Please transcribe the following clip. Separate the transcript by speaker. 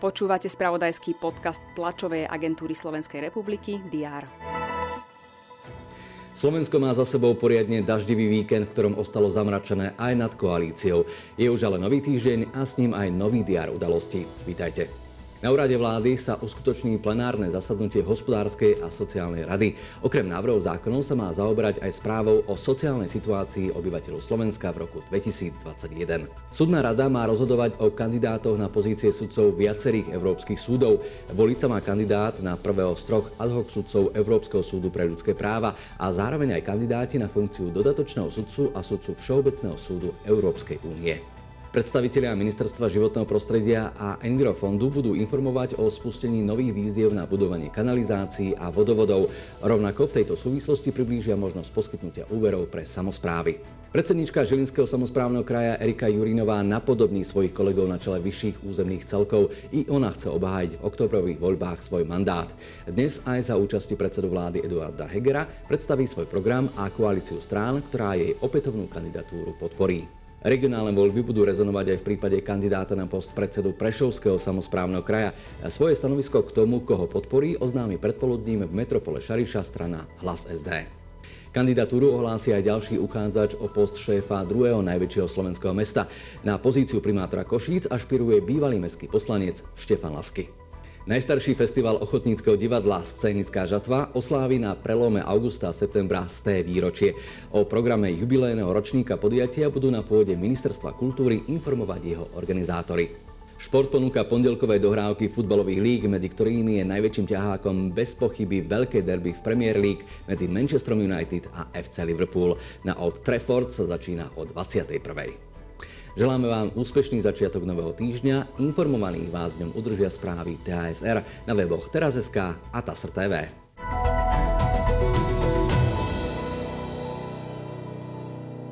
Speaker 1: Počúvate spravodajský podcast tlačovej agentúry Slovenskej republiky DR.
Speaker 2: Slovensko má za sebou poriadne daždivý víkend, v ktorom ostalo zamračené aj nad koalíciou. Je už ale nový týždeň a s ním aj nový diár udalostí. Vítajte. Na úrade vlády sa uskutoční plenárne zasadnutie hospodárskej a sociálnej rady. Okrem návrhov zákonov sa má zaoberať aj správou o sociálnej situácii obyvateľov Slovenska v roku 2021. Súdna rada má rozhodovať o kandidátoch na pozície sudcov viacerých európskych súdov. Voliť sa má kandidát na prvého z troch ad hoc sudcov Európskeho súdu pre ľudské práva a zároveň aj kandidáti na funkciu dodatočného sudcu a sudcu Všeobecného súdu Európskej únie. Predstavitelia Ministerstva životného prostredia a Envirofondu budú informovať o spustení nových víziev na budovanie kanalizácií a vodovodov. Rovnako v tejto súvislosti priblížia možnosť poskytnutia úverov pre samozprávy. Predsednička Žilinského samozprávneho kraja Erika Jurinová napodobní svojich kolegov na čele vyšších územných celkov. I ona chce obhájiť v oktobrových voľbách svoj mandát. Dnes aj za účasti predsedu vlády Eduarda Hegera predstaví svoj program a koalíciu strán, ktorá jej opätovnú kandidatúru podporí. Regionálne voľby budú rezonovať aj v prípade kandidáta na post predsedu Prešovského samozprávneho kraja. Svoje stanovisko k tomu, koho podporí, oznámi predpoludním v metropole Šariša strana Hlas SD. Kandidatúru ohlási aj ďalší uchádzač o post šéfa druhého najväčšieho slovenského mesta. Na pozíciu primátora Košíc ašpiruje bývalý mestský poslanec Štefan Lasky. Najstarší festival ochotníckého divadla Scénická žatva oslávi na prelome augusta a septembra z té výročie. O programe jubilejného ročníka podujatia budú na pôde Ministerstva kultúry informovať jeho organizátori. Šport ponúka pondelkové dohrávky futbalových líg, medzi ktorými je najväčším ťahákom bez pochyby veľké derby v Premier League medzi Manchesterom United a FC Liverpool. Na Old Trafford sa začína o 21. Želáme vám úspešný začiatok nového týždňa, informovaných vás v ňom udržia správy TASR na weboch teraz.sk a TASR TV.